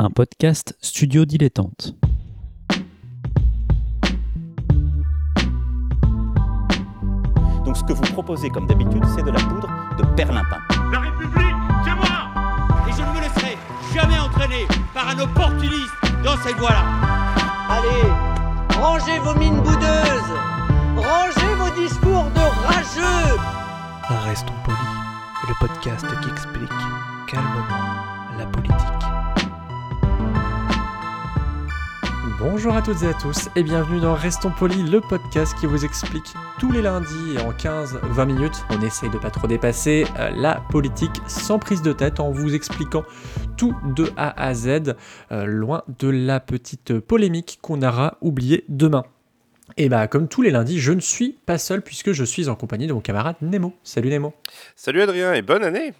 un podcast studio dilettante. Donc ce que vous proposez comme d'habitude, c'est de la poudre de perlimpin. La République, c'est moi Et je ne me laisserai jamais entraîner par un opportuniste dans cette voie-là. Allez, rangez vos mines boudeuses, rangez vos discours de rageux. Restons polis, le podcast qui explique calmement la politique. Bonjour à toutes et à tous et bienvenue dans Restons Polis, le podcast qui vous explique tous les lundis en 15-20 minutes, on essaye de pas trop dépasser, euh, la politique sans prise de tête en vous expliquant tout de A à Z, euh, loin de la petite polémique qu'on aura oubliée demain. Et bah comme tous les lundis, je ne suis pas seul puisque je suis en compagnie de mon camarade Nemo. Salut Nemo. Salut Adrien et bonne année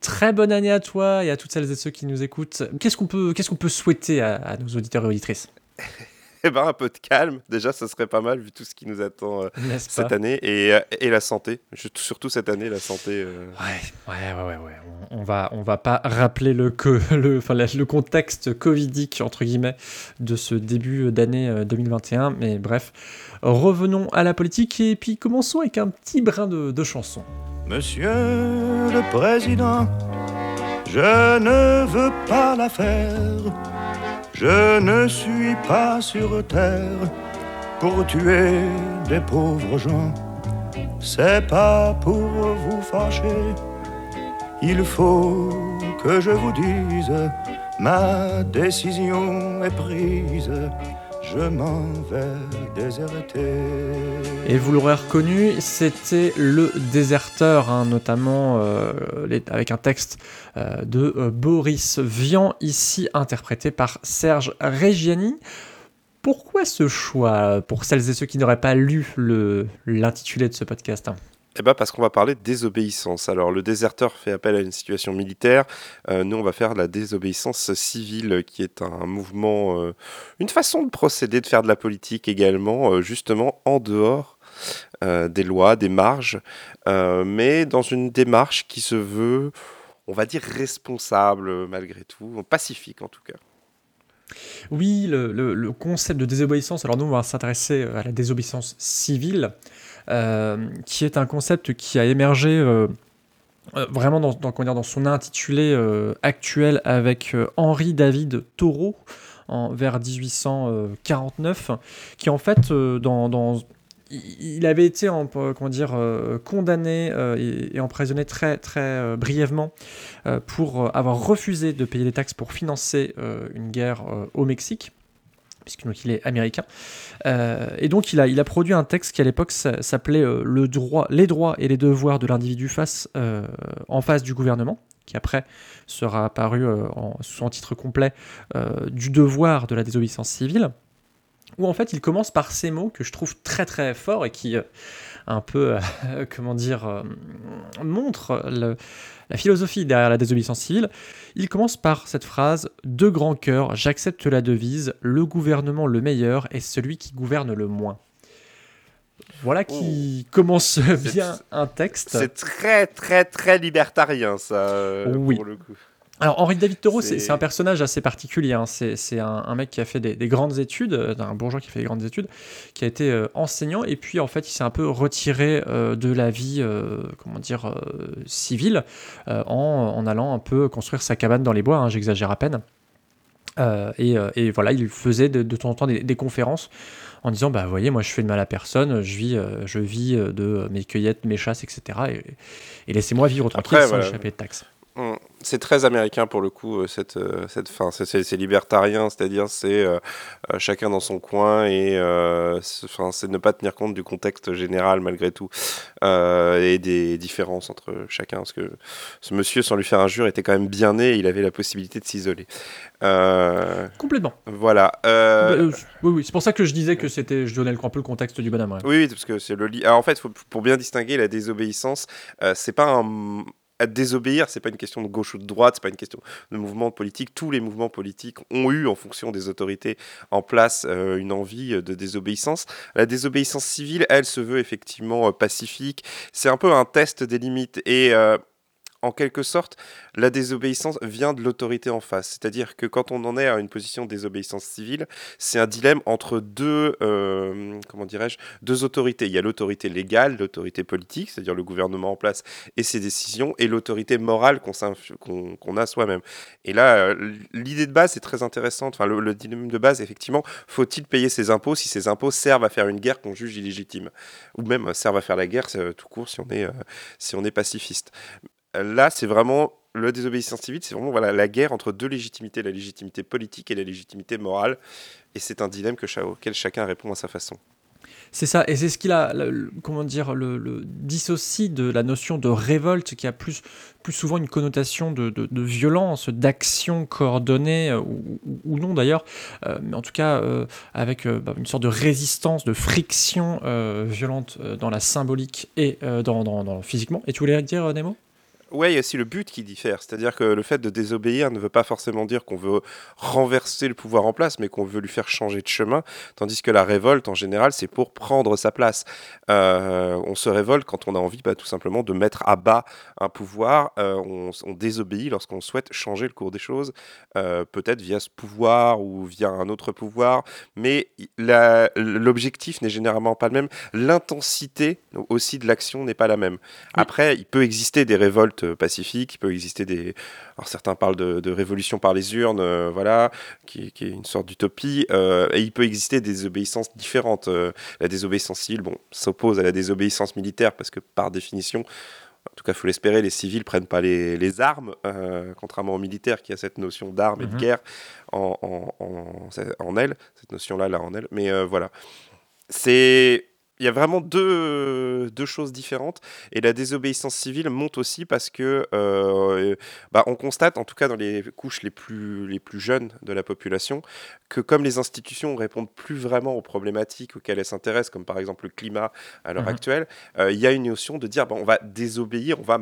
Très bonne année à toi et à toutes celles et ceux qui nous écoutent. Qu'est-ce qu'on peut, qu'est-ce qu'on peut souhaiter à, à nos auditeurs et auditrices Eh ben un peu de calme, déjà ça serait pas mal vu tout ce qui nous attend euh, cette année et, euh, et la santé, surtout cette année la santé. euh, Ouais, ouais, ouais, ouais. On, on va, on va pas rappeler le, co- le, enfin, le contexte covidique, entre guillemets, de ce début d'année euh, 2021. Mais bref, revenons à la politique et puis commençons avec un petit brin de, de chanson. Monsieur le Président, je ne veux pas la faire. Je ne suis pas sur terre pour tuer des pauvres gens. C'est pas pour vous fâcher. Il faut que je vous dise, ma décision est prise. Je m'en vais déserter. Et vous l'aurez reconnu, c'était le déserteur, hein, notamment euh, avec un texte euh, de euh, Boris Vian, ici interprété par Serge Reggiani. Pourquoi ce choix pour celles et ceux qui n'auraient pas lu l'intitulé de ce podcast? Eh ben parce qu'on va parler de désobéissance. Alors le déserteur fait appel à une situation militaire. Euh, nous on va faire la désobéissance civile, qui est un mouvement, euh, une façon de procéder, de faire de la politique également, euh, justement en dehors des lois, des marges, mais dans une démarche qui se veut, on va dire responsable malgré tout, pacifique en tout cas. Oui, le, concept de désobéissance, alors nous on va s'intéresser à la désobéissance civile, qui est un concept qui a émergé euh, euh, vraiment dans, son intitulé euh, actuel avec euh, Henri David Thoreau en, vers 1849, qui en fait, euh, il avait été en- comment dire, euh, condamné euh, et, emprisonné très, très euh, brièvement euh, pour euh, avoir refusé de payer des taxes pour financer euh, une guerre euh, au Mexique, puisque donc il est américain. Euh, et donc il a, produit un texte qui à l'époque s'a- s'appelait euh, le droit, Les droits et les devoirs de l'individu face, euh, en face du gouvernement, qui après sera apparu en, sous son titre complet du devoir de la désobéissance civile où en fait il commence par ces mots que je trouve très très forts et qui un peu, euh, comment dire, euh, montrent le- la philosophie derrière la désobéissance civile. Il commence par cette phrase De grand cœur, j'accepte la devise, le gouvernement le meilleur est celui qui gouverne le moins. Voilà qui commence bien un texte. C'est très très très libertarien ça, euh, Oui. pour le coup. Alors Henri David Thoreau, c'est un personnage assez particulier. hein. C'est un, un mec qui a fait des, des grandes études, euh, un bourgeois qui a fait des grandes études, qui a été euh, enseignant, et puis en fait il s'est un peu retiré euh, de la vie, euh, comment dire, civile, en, en allant un peu construire sa cabane dans les bois. hein, J'exagère à peine. Et, et voilà, il faisait de, de temps en temps des, des conférences en disant bah vous voyez moi je fais de mal à personne, je vis, euh, je vis de mes cueillettes, mes chasses, etc. Et, et laissez-moi vivre tranquille Après, sans voilà. échapper de taxes. C'est très américain pour le coup, euh, cette, euh, cette fin. C'est- libertarien, c'est-à-dire c'est euh, chacun dans son coin et euh, c'est ne pas tenir compte du contexte général malgré tout euh, et des différences entre chacun. Parce que ce monsieur, sans lui faire injure, était quand même bien né et il avait la possibilité de s'isoler. Complètement. voilà. Bah, oui, oui, c'est pour ça que je disais que c'était, je donnais un peu le contexte du bonhomme. ouais. Oui, oui, parce que c'est le lit. Alors, en fait, faut- pour bien distinguer la désobéissance, c'est pas un à désobéir, c'est pas une question de gauche ou de droite, c'est pas une question de mouvement politique. Tous les mouvements politiques ont eu, en fonction des autorités en place, euh, une envie de désobéissance. La désobéissance civile, elle, se veut effectivement euh, pacifique. C'est un peu un test des limites. Et euh, en quelque sorte, la désobéissance vient de l'autorité en face. C'est-à-dire que quand on en est à une position de désobéissance civile, c'est un dilemme entre deux, euh, comment dirais-je, deux autorités. Il y a l'autorité légale, l'autorité politique, c'est-à-dire le gouvernement en place et ses décisions, et l'autorité morale qu'on a soi-même. Et là, euh, l'idée de base est très intéressante. Enfin, le, dilemme de base, effectivement, faut-il payer ses impôts si ces impôts servent à faire une guerre qu'on juge illégitime, ou même servent à faire la guerre tout court si on est, si on est pacifiste. Là, c'est vraiment le désobéissance civile, c'est vraiment voilà, la guerre entre deux légitimités, la légitimité politique et la légitimité morale. Et c'est un dilemme que, auquel chacun répond à sa façon. C'est ça, et c'est ce qu'il a, comment dire, le, dissocie de la notion de révolte qui a plus, plus souvent une connotation de, violence, d'action coordonnée, euh, ou, non d'ailleurs, euh, mais en tout cas euh, avec bah, une sorte de résistance, de friction violente dans la symbolique et dans, dans, physiquement. Et tu voulais dire, Nemo? Ouais, il y a aussi le but qui diffère. C'est-à-dire que le fait de désobéir ne veut pas forcément dire qu'on veut renverser le pouvoir en place, mais qu'on veut lui faire changer de chemin. Tandis que la révolte, en général, c'est pour prendre sa place. Euh, on se révolte quand on a envie bah, tout simplement de mettre à bas un pouvoir. Euh, on, désobéit lorsqu'on souhaite changer le cours des choses, euh, peut-être via ce pouvoir ou via un autre pouvoir. Mais l'objectif n'est généralement pas le même. L'intensité aussi de l'action n'est pas la même. Après, il peut exister des révoltes pacifique. Il peut exister des. Alors certains parlent de, révolution par les urnes, euh, voilà, qui, est une sorte d'utopie. Euh, et il peut exister des obéissances différentes. Euh, la désobéissance civile, bon, s'oppose à la désobéissance militaire parce que par définition, en tout cas, il faut l'espérer, les civils prennent pas les, armes, contrairement aux militaires qui a cette notion d'armes et de mhm. guerre en, en, elle, cette notion-là, là, en elle. Mais voilà. C'est il y a vraiment deux, deux, choses différentes. Et la désobéissance civile monte aussi parce que euh, bah, on constate, en tout cas dans les couches les plus, les plus jeunes de la population, que comme les institutions répondent plus vraiment aux problématiques auxquelles elles s'intéressent, comme par exemple le climat à l'heure mmh actuelle, euh, il y a une notion de dire bon, on va désobéir, on va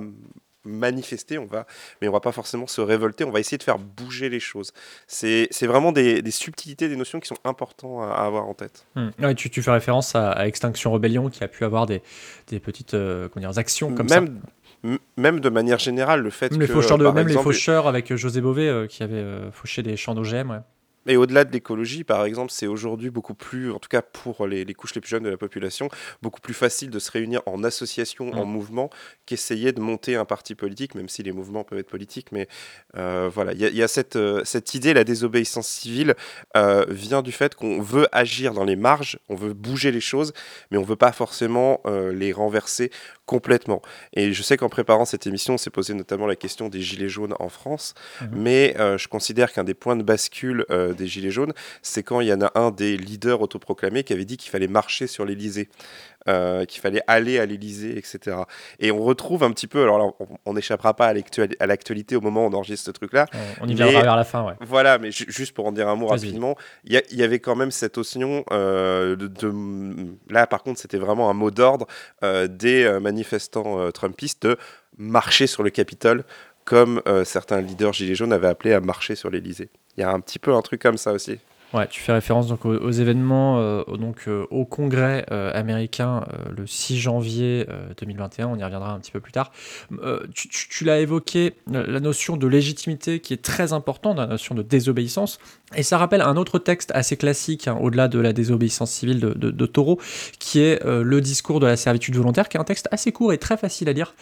manifester, on va, mais on va pas forcément se révolter, on va essayer de faire bouger les choses. C'est vraiment des, subtilités, des notions qui sont importantes à, avoir en tête. Hmm. tu, tu, fais référence à, Extinction Rebellion qui a pu avoir des, des petites euh, dire, actions comme même, ça. Même de manière générale, le fait même que... Les faucheurs de, même les faucheurs avec José Bové euh, qui avait euh, fauché des champs d'OGM, ouais. Et au-delà de l'écologie, par exemple, c'est aujourd'hui beaucoup plus, en tout cas pour les, couches les plus jeunes de la population, beaucoup plus facile de se réunir en association, en mm. mouvement, qu'essayer de monter un parti politique, même si les mouvements peuvent être politiques. Mais euh, voilà, il y, a, cette, euh, cette idée, la désobéissance civile euh, vient du fait qu'on veut agir dans les marges, on veut bouger les choses, mais on ne veut pas forcément les renverser complètement. Et je sais qu'en préparant cette émission, on s'est posé notamment la question des gilets jaunes en France, mm-hmm. mais je considère qu'un des points de bascule des Gilets jaunes, c'est quand il y en a un des leaders autoproclamés qui avait dit qu'il fallait marcher sur l'Elysée. Euh, qu'il fallait aller à l'Elysée, etc. Et on retrouve un petit peu, alors on n'échappera pas à l'actualité au moment où on enregistre ce truc-là. On y viendra vers la fin, ouais. Voilà, mais juste pour en dire un mot rapidement, il y, avait quand même cette notion euh, de, Là, par contre, c'était vraiment un mot d'ordre euh, des manifestants trumpistes de marcher sur le Capitole comme certains leaders gilets jaunes avaient appelé à marcher sur l'Elysée. Il y a un petit peu un truc comme ça aussi. Ouais, tu fais référence donc aux, événements euh, donc euh, au Congrès euh, américain le 6 janvier 2021. On y reviendra un petit peu plus tard. tu, l'as évoqué, la notion de légitimité qui est très importante, la notion de désobéissance. Et ça rappelle un autre texte assez classique, hein, au-delà de la désobéissance civile de, de, Taureau, qui est le discours de la servitude volontaire, qui est un texte assez court et très facile à lire,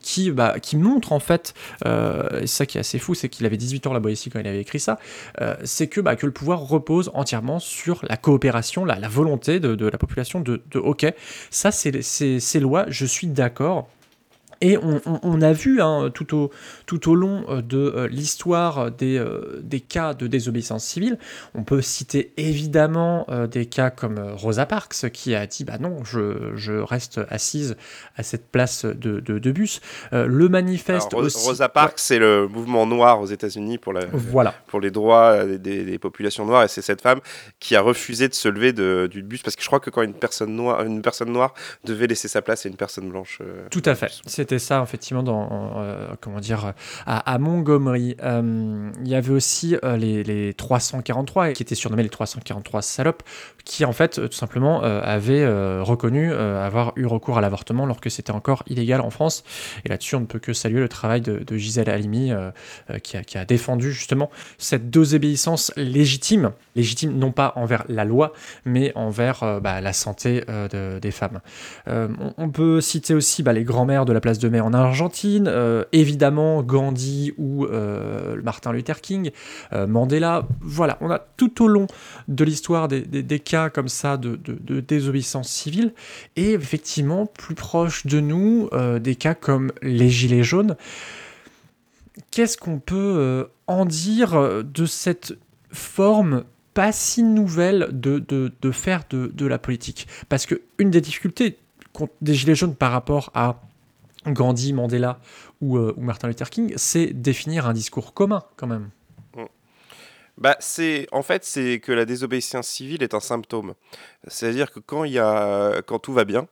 qui, bah, qui montre en fait, et ça qui est assez fou, c'est qu'il avait 18 ans là-bas ici quand il avait écrit ça, c'est que, bah, que le pouvoir repose entièrement sur la coopération, la, la volonté de, la population de, de OK, ça c'est ces lois, je suis d'accord, et on, a vu hein, tout, au, tout au long euh, de euh, l'histoire des, euh, des, cas de désobéissance civile, on peut citer évidemment des cas comme Rosa Parks qui a dit bah non, je, je reste assise à cette place de, de, bus. le manifeste aussi... Rosa Parks, c'est le mouvement noir aux États-Unis pour, la, voilà. pour les droits des, populations noires et c'est cette femme qui a refusé de se lever du bus parce que je crois que quand une personne noire, une personne noire devait laisser sa place à une personne blanche. Tout à fait. C'était ça, effectivement, dans, euh, comment dire, à, Montgomery. Euh, il y avait aussi euh, les, les 343, qui étaient surnommés les 343 salopes, qui, en fait, tout simplement, avaient reconnu avoir eu recours à l'avortement alors que c'était encore illégal en France. Et là-dessus, on ne peut que saluer le travail de, de Gisèle Halimi, qui a, qui, a, défendu, justement, cette désobéissance légitime, légitime non pas envers la loi, mais envers bah, la santé de, des femmes. On, on, peut citer aussi bah, les grands-mères de la place de mai en Argentine, euh, évidemment Gandhi ou euh, Martin Luther King, euh, Mandela. Voilà, on a tout au long de l'histoire des, cas comme ça de, désobéissance civile, et effectivement plus proche de nous des cas comme les Gilets jaunes. Qu'est-ce qu'on peut en dire de cette forme pas si nouvelle de, de, de faire de, de, la politique. Parce que une des difficultés des Gilets jaunes par rapport à Gandhi, Mandela ou, euh, ou Martin Luther King, c'est définir un discours commun quand même. Bah, c'est en fait c'est que la désobéissance civile est un symptôme. C'est-à-dire que quand il y a quand tout va bien,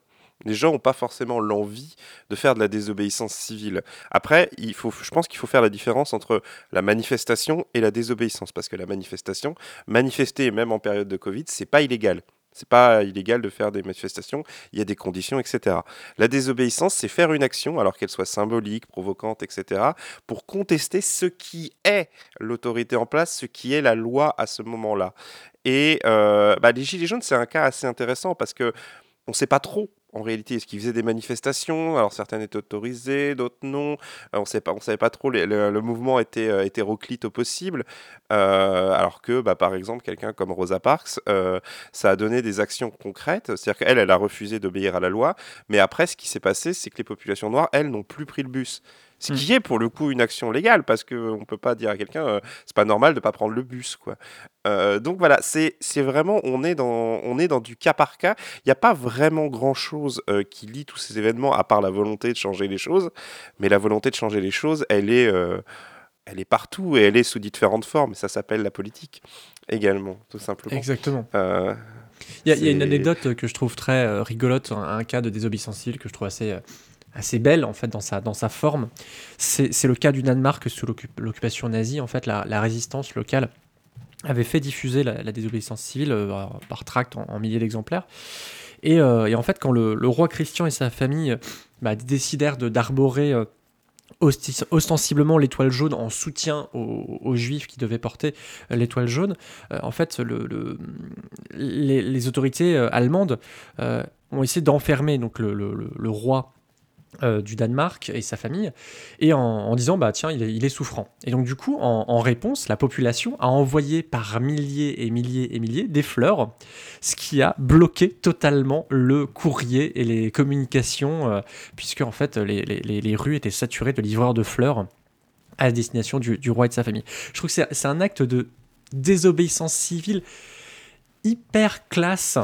les gens n'ont pas forcément l'envie de faire de la désobéissance civile. Après, il faut, je pense qu'il faut faire la différence entre la manifestation et la désobéissance, parce que la manifestation, manifester même en période de Covid, c'est pas illégal. C'est pas illégal de faire des manifestations, il y a des conditions, etc. La désobéissance, c'est faire une action, alors qu'elle soit symbolique, provocante, etc., pour contester ce qui est l'autorité en place, ce qui est la loi à ce moment-là. Et euh, bah, les Gilets jaunes, c'est un cas assez intéressant parce que on ne sait pas trop en réalité, est-ce qu'ils faisaient des manifestations? Alors certaines étaient autorisées, d'autres non. Euh, on ne pas, on savait pas trop. le, mouvement était euh, hétéroclite au possible. Euh, alors que, bah, par exemple, quelqu'un comme Rosa Parks, ça a donné des actions concrètes. C'est-à-dire qu'elle, elle a refusé d'obéir à la loi. Mais après, ce qui s'est passé, c'est que les populations noires, elles, n'ont plus pris le bus. Ce qui est pour le coup une action légale, parce qu'on ne peut pas dire à quelqu'un, euh, c'est pas normal de pas prendre le bus. Quoi. Euh, donc voilà, c'est vraiment, on est, dans, on est dans du cas par cas. Il n'y a pas vraiment grand-chose euh, qui lie tous ces événements, à part la volonté de changer les choses. Mais la volonté de changer les choses, elle est, elle est partout et elle est sous différentes formes. Ça s'appelle la politique également, tout simplement. Exactement. Il y, y, a une anecdote que je trouve très rigolote, un, un, cas de désobéissance civile que je trouve assez assez belle en fait dans sa, dans sa forme. C'est le cas du Danemark sous l'occupation nazie. En fait, la, résistance locale avait fait diffuser la, désobéissance civile euh, par tract en, milliers d'exemplaires. Et, euh, et, en fait, quand le, roi Christian et sa famille bah, décidèrent d'arborer euh, ostensiblement l'étoile jaune en soutien aux, juifs qui devaient porter l'étoile jaune, euh, en fait, le, le, les, autorités allemandes euh, ont essayé d'enfermer donc le, roi euh, du Danemark et sa famille, et en, en disant bah tiens il est, il est, souffrant. Et donc du coup en, en, réponse, la population a envoyé par milliers et milliers et milliers des fleurs, ce qui a bloqué totalement le courrier et les communications, euh, puisque en fait les, les, les, rues étaient saturées de livreurs de fleurs à destination du, du roi et de sa famille. Je trouve que c'est un acte de désobéissance civile hyper classe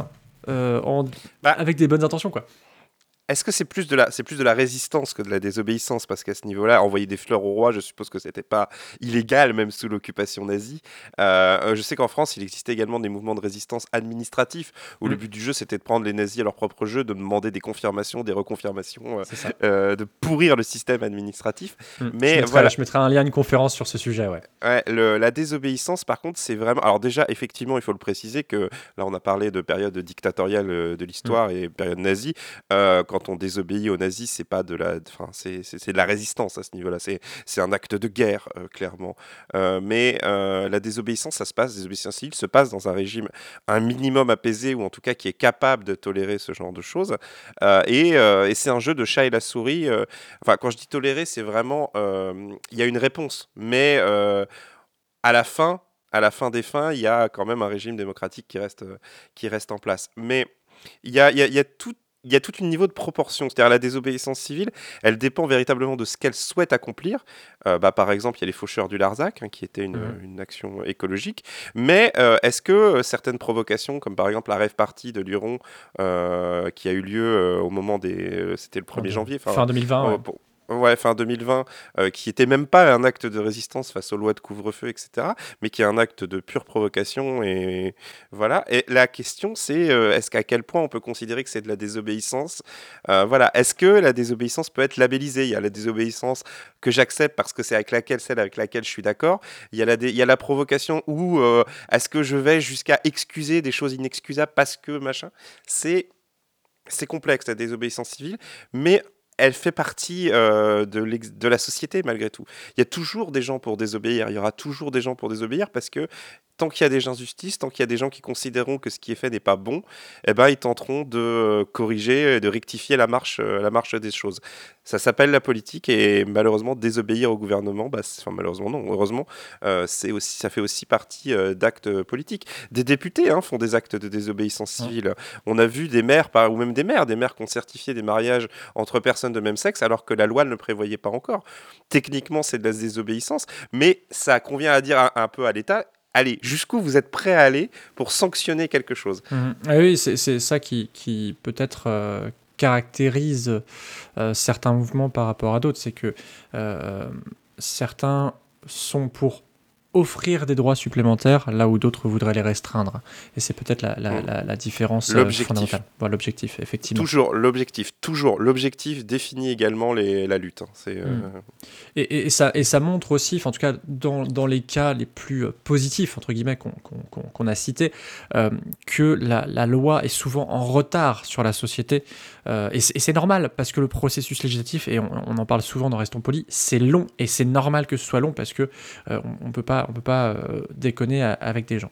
euh, en, bah, avec des bonnes intentions quoi. Est-ce que c'est plus de la c'est plus de la résistance que de la désobéissance? Parce qu'à ce niveau-là, envoyer des fleurs au roi, je suppose que c'était pas illégal même sous l'occupation nazie. Euh, je sais qu'en France, il existait également des mouvements de résistance administratifs où mmh. le but du jeu c'était de prendre les nazis à leur propre jeu, de demander des confirmations, des reconfirmations, euh, euh, de pourrir le système administratif. Mmh. Mais je mettrai, voilà, je mettrai un lien, une conférence sur ce sujet. Ouais. ouais le, la désobéissance, par contre, c'est vraiment. Alors déjà, effectivement, il faut le préciser que là, on a parlé de période dictatoriale de l'histoire mmh. et période nazie. Quand on désobéit aux nazis, c'est pas de la, enfin, c'est de la résistance à ce niveau-là. C'est un acte de guerre, euh, clairement. Euh, mais euh, la désobéissance, ça se passe, désobéissance civile se passe dans un régime un minimum apaisé ou en tout cas qui est capable de tolérer ce genre de choses. Et, et c'est un jeu de chat et la souris. enfin, quand je dis tolérer, c'est vraiment, il y a une réponse, mais à la fin, à la fin des fins, il y a quand même un régime démocratique qui reste, qui reste en place. Mais il y a, y, y a tout il y a tout un niveau de proportion. C'est-à-dire la désobéissance civile, elle dépend véritablement de ce qu'elle souhaite accomplir. Euh, bah, par exemple, il y a les faucheurs du Larzac, hein, qui était une, mmh. une, action écologique. Mais euh, est-ce que euh, certaines provocations, comme par exemple la rêve partie de Luron, euh, qui a eu lieu au moment des... C'était le 1er janvier. Fin 2020. Ouais. Pour, Ouais, fin 2020, euh, qui était même pas un acte de résistance face aux lois de couvre-feu, etc., mais qui est un acte de pure provocation. Et voilà. Et la question, c'est euh, est-ce qu'à quel point on peut considérer que c'est de la désobéissance Euh, Voilà. Est-ce que la désobéissance peut être labellisée? Il y a la désobéissance que j'accepte parce que c'est avec laquelle celle avec laquelle je suis d'accord. Il y a la il y a la provocation où est-ce que je vais jusqu'à excuser des choses inexcusables parce que machin? C'est c'est complexe la désobéissance civile, mais elle fait partie euh, de, de la société malgré tout. Il y a toujours des gens pour désobéir, il y aura toujours des gens pour désobéir parce que tant qu'il y a des injustices, tant qu'il y a des gens qui considéreront que ce qui est fait n'est pas bon, eh ben, ils tenteront de euh, corriger, de rectifier la marche, euh, la marche des choses. Ça s'appelle la politique et malheureusement désobéir au gouvernement, bah, enfin malheureusement non, heureusement, euh, c'est aussi, ça fait aussi partie euh, d'actes politiques. Des députés hein, font des actes de désobéissance civile. On a vu des maires, ou même des maires, des maires qui ont certifié des mariages entre personnes de même sexe alors que la loi ne le prévoyait pas encore. Techniquement, c'est de la désobéissance, mais ça convient à dire un, un peu à l'État. Allez, jusqu'où vous êtes prêt à aller pour sanctionner quelque chose Mhm. Ah oui, c'est ça qui, qui peut-être euh, caractérise euh, certains mouvements par rapport à d'autres. C'est que euh, certains sont pour offrir des droits supplémentaires là où d'autres voudraient les restreindre. Et c'est peut-être la, la- la- la différence euh, fondamentale. L'objectif, effectivement. Toujours l'objectif, toujours l'objectif définit également les- la lutte. hein. C'est euh, Mm. Et, et- et ça, et ça montre aussi, en tout cas dans, dans les cas les plus euh, positifs, entre guillemets, qu'on a cités, euh, que la, loi est souvent en retard sur la société. euh, et c'est normal, parce que le processus législatif, et on, on en parle souvent dans Restons Polis, c'est long, et c'est normal que ce soit long, parce que on ne peut pas, on peut pas euh, déconner avec des gens.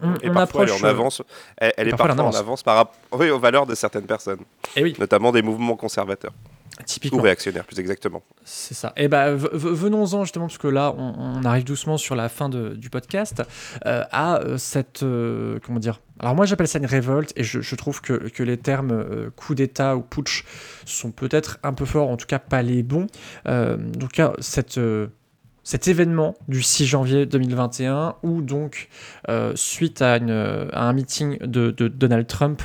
On, et on parfois elle est approche, en euh, avance. Elle, elle et est parfois, elle parfois en en avance. par rapport oui, aux valeurs de certaines personnes, Et oui, notamment des mouvements conservateurs ou typiquement. réactionnaires plus exactement. C'est ça. Et ben v- v- venons-en justement, parce que là, on, on arrive doucement sur la fin de- du podcast, euh, à euh, cette. euh, comment dire? Alors, moi, j'appelle ça une révolte, et je, je trouve que, que les termes euh, coup d'État ou putsch sont peut-être un peu forts, en tout cas pas les bons. Euh, donc, là, cette. Cet événement du 6 janvier 2021, où donc, euh, suite à, un meeting de, Donald Trump,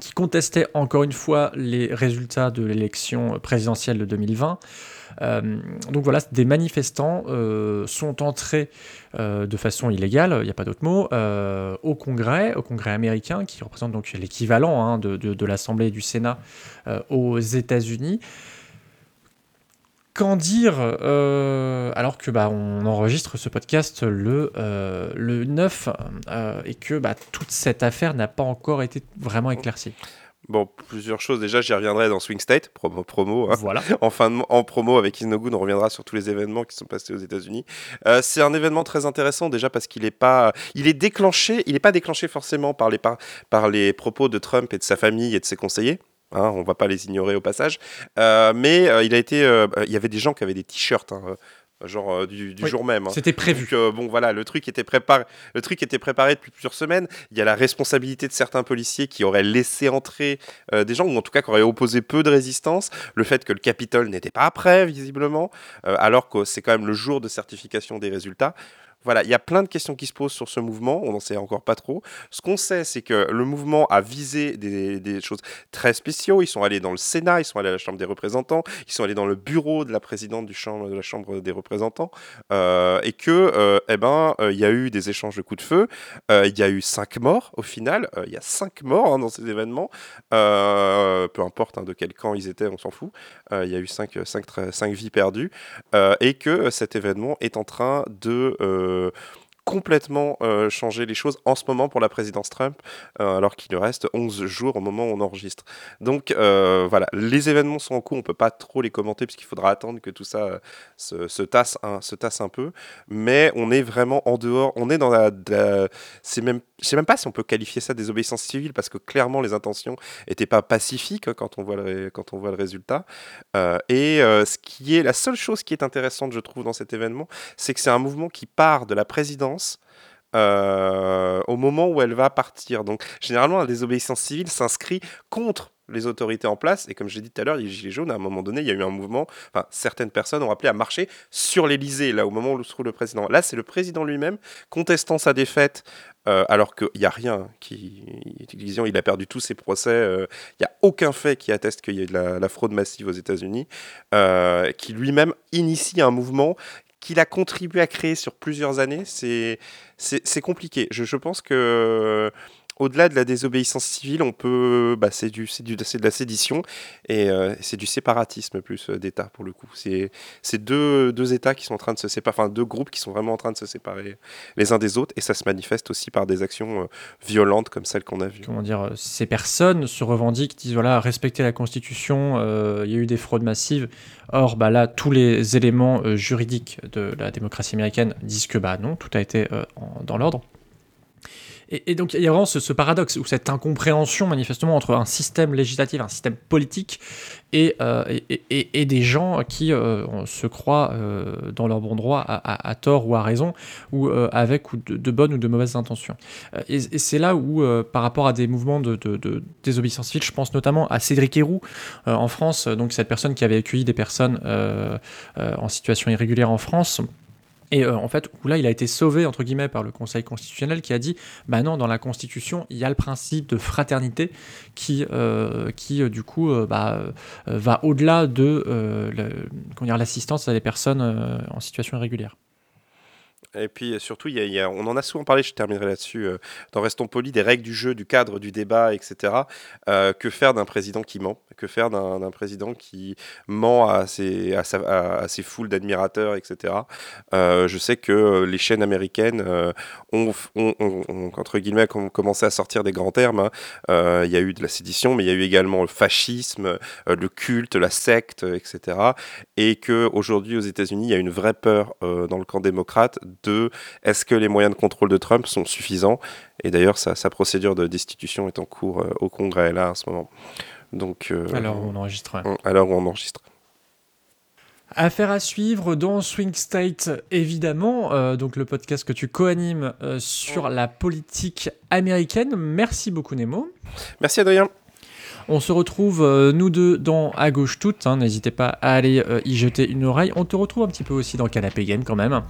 qui contestait encore une fois les résultats de l'élection présidentielle de 2020, euh, donc voilà, des manifestants euh, sont entrés de façon illégale, il n'y a pas d'autre mot, au Congrès, au Congrès américain, qui représente donc l'équivalent hein, de, de- l'Assemblée et du Sénat aux États-Unis. Qu'en dire euh, alors que bah, on enregistre ce podcast le, euh, le 9 euh, et que bah, toute cette affaire n'a pas encore été vraiment éclaircie. Bon, plusieurs choses. Déjà, j'y reviendrai dans Swing State, promo, promo hein. Voilà. en, fin de- en promo avec Isnogun, on reviendra sur tous les événements qui sont passés aux États-Unis. Euh, c'est un événement très intéressant déjà parce qu'il est pas, il est déclenché, il n'est pas déclenché forcément par les par, par les propos de Trump et de sa famille et de ses conseillers. Hein, on va pas les ignorer au passage, Euh, mais euh, il a été, euh, il y avait des gens qui avaient des t-shirts, hein, genre du, du Oui, jour même. hein. C'était prévu. Donc, bon, voilà, le truc était préparé. Le truc était préparé depuis plusieurs semaines. Il y a la responsabilité de certains policiers qui auraient laissé entrer des gens, ou en tout cas qui auraient opposé peu de résistance. Le fait que le Capitole n'était pas prêt, visiblement, alors que c'est quand même le jour de certification des résultats. Voilà, il y a plein de questions qui se posent sur ce mouvement, on n'en sait encore pas trop. Ce qu'on sait, c'est que le mouvement a visé des, des choses très spéciaux. Ils sont allés dans le Sénat, ils sont allés à la Chambre des représentants, ils sont allés dans le bureau de la présidente de la Chambre des représentants, euh, et que, euh, eh ben, euh, il y a eu des échanges de coups de feu. Il y a eu cinq morts au final. Il y a cinq morts hein, dans ces événements. Peu importe hein, de quel camp ils étaient, on s'en fout. Il y a eu cinq, cinq, cinq vies perdues. Et que cet événement est en train de euh, complètement euh, changer les choses en ce moment pour la présidence Trump, euh, alors qu'il reste 11 jours au moment où on enregistre. Donc euh, voilà, les événements sont en cours, on peut pas trop les commenter puisqu'il faudra attendre que tout ça se, se tasse, un, se tasse un peu, mais on est vraiment en dehors, on est dans la... la- c'est même, je sais même pas si on peut qualifier ça des obéissances civiles parce que clairement les intentions étaient pas pacifiques hein, quand on voit le, quand on voit le résultat. Et ce qui est la seule chose qui est intéressante, je trouve, dans cet événement, c'est que c'est un mouvement qui part de la présidence euh, au moment où elle va partir. Donc, généralement, la désobéissance civile s'inscrit contre les autorités en place. Et comme j'ai dit tout à l'heure, les Gilets jaunes, à un moment donné, il y a eu un mouvement. Enfin, certaines personnes ont appelé à marcher sur l'Elysée, là, au moment où se trouve le président. Là, c'est le président lui-même contestant sa défaite. euh, alors qu'il n'y a rien qui. Il a perdu tous ses procès. euh, Il n'y a aucun fait qui atteste qu'il y ait de la, fraude massive aux États-Unis. qui lui-même initie un mouvement qu'il a contribué à créer sur plusieurs années. C'est compliqué. Je, je pense que au-delà de la désobéissance civile, on peut, bah, c'est du, du, de la sédition et euh, c'est du séparatisme plus euh, d'État pour le coup. C'est, deux, deux États qui sont en train de se séparer, enfin deux groupes qui sont vraiment en train de se séparer les uns des autres et ça se manifeste aussi par des actions euh, violentes comme celles qu'on a vues. comment dire, ces personnes se revendiquent, disent voilà, respecter la Constitution, il y a eu des fraudes massives. Or, bah là, tous les éléments juridiques de la démocratie américaine disent que bah non, tout a été dans l'ordre. Et, donc, il y a vraiment ce, paradoxe ou cette incompréhension manifestement entre un système législatif, un système politique et, euh, des gens qui euh, se croient euh, dans leur bon droit à, tort ou à raison, ou avec ou de, bonnes ou de mauvaises intentions. Et, c'est là où, par rapport à des mouvements de, de- de désobéissance civile, je pense notamment à Cédric Héroux en France, donc cette personne qui avait accueilli des personnes en situation irrégulière en France. Et euh, en fait, là, il a été sauvé, entre guillemets, par le Conseil constitutionnel qui a dit bah non, dans la Constitution, il y a le principe de fraternité qui, euh, qui euh, du coup, bah, va au-delà de l'assistance à des personnes en situation irrégulière. Et puis euh, surtout, on en a souvent parlé, je terminerai là-dessus, euh, dans Restons Polis, des règles du jeu, du cadre, du débat, etc. Euh, que faire d'un président qui ment? Que faire d'un président qui ment à ses, foules d'admirateurs, etc. Euh, je sais que les chaînes américaines ont, entre guillemets, com- commencé à sortir des grands termes. hein. Il y a eu de la sédition, mais il y a eu également le fascisme, le culte, la secte, etc. Et qu'aujourd'hui, aux États-Unis, il y a une vraie peur dans le camp démocrate de est-ce que les moyens de contrôle de Trump sont suffisants? Et d'ailleurs, sa, sa procédure de destitution est en cours euh, au Congrès, là, en ce moment. Donc, euh, Alors, on enregistre. ouais. où on enregistre. Affaire à suivre dans Swing State, évidemment, euh, donc le podcast que tu co-animes euh, sur la politique américaine. Merci beaucoup, Nemo. Merci, Adrien. On se retrouve, euh, nous deux, dans À gauche toute. hein, N'hésitez pas à aller euh, y jeter une oreille. On te retrouve un petit peu aussi dans Canapé Game quand même.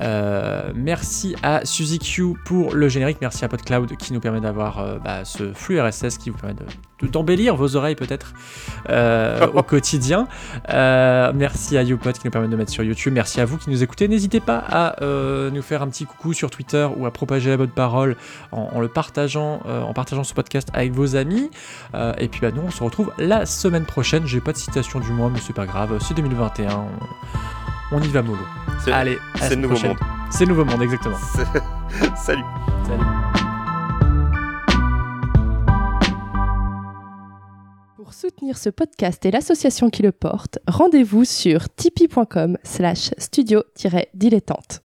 Euh, merci à Suzy Q pour le générique. Merci à PodCloud qui nous permet d'avoir bah, ce flux RSS qui vous permet de- de- d'embellir vos oreilles peut-être au quotidien. Merci à YouPod qui nous permet de mettre sur YouTube. Merci à vous qui nous écoutez. N'hésitez pas à nous faire un petit coucou sur Twitter ou à propager la bonne parole en, en le partageant, en partageant ce podcast avec vos amis. Et puis bah, nous, on se retrouve la semaine prochaine. J'ai pas de citation du mois, mais c'est pas grave. C'est 2021. On, on y va mollo. Allez, C'est le nouveau prochaine. monde. C'est le nouveau monde, exactement. Salut. Salut. Pour soutenir ce podcast et l'association qui le porte, rendez-vous sur tipeee.com slash studio-dilettante.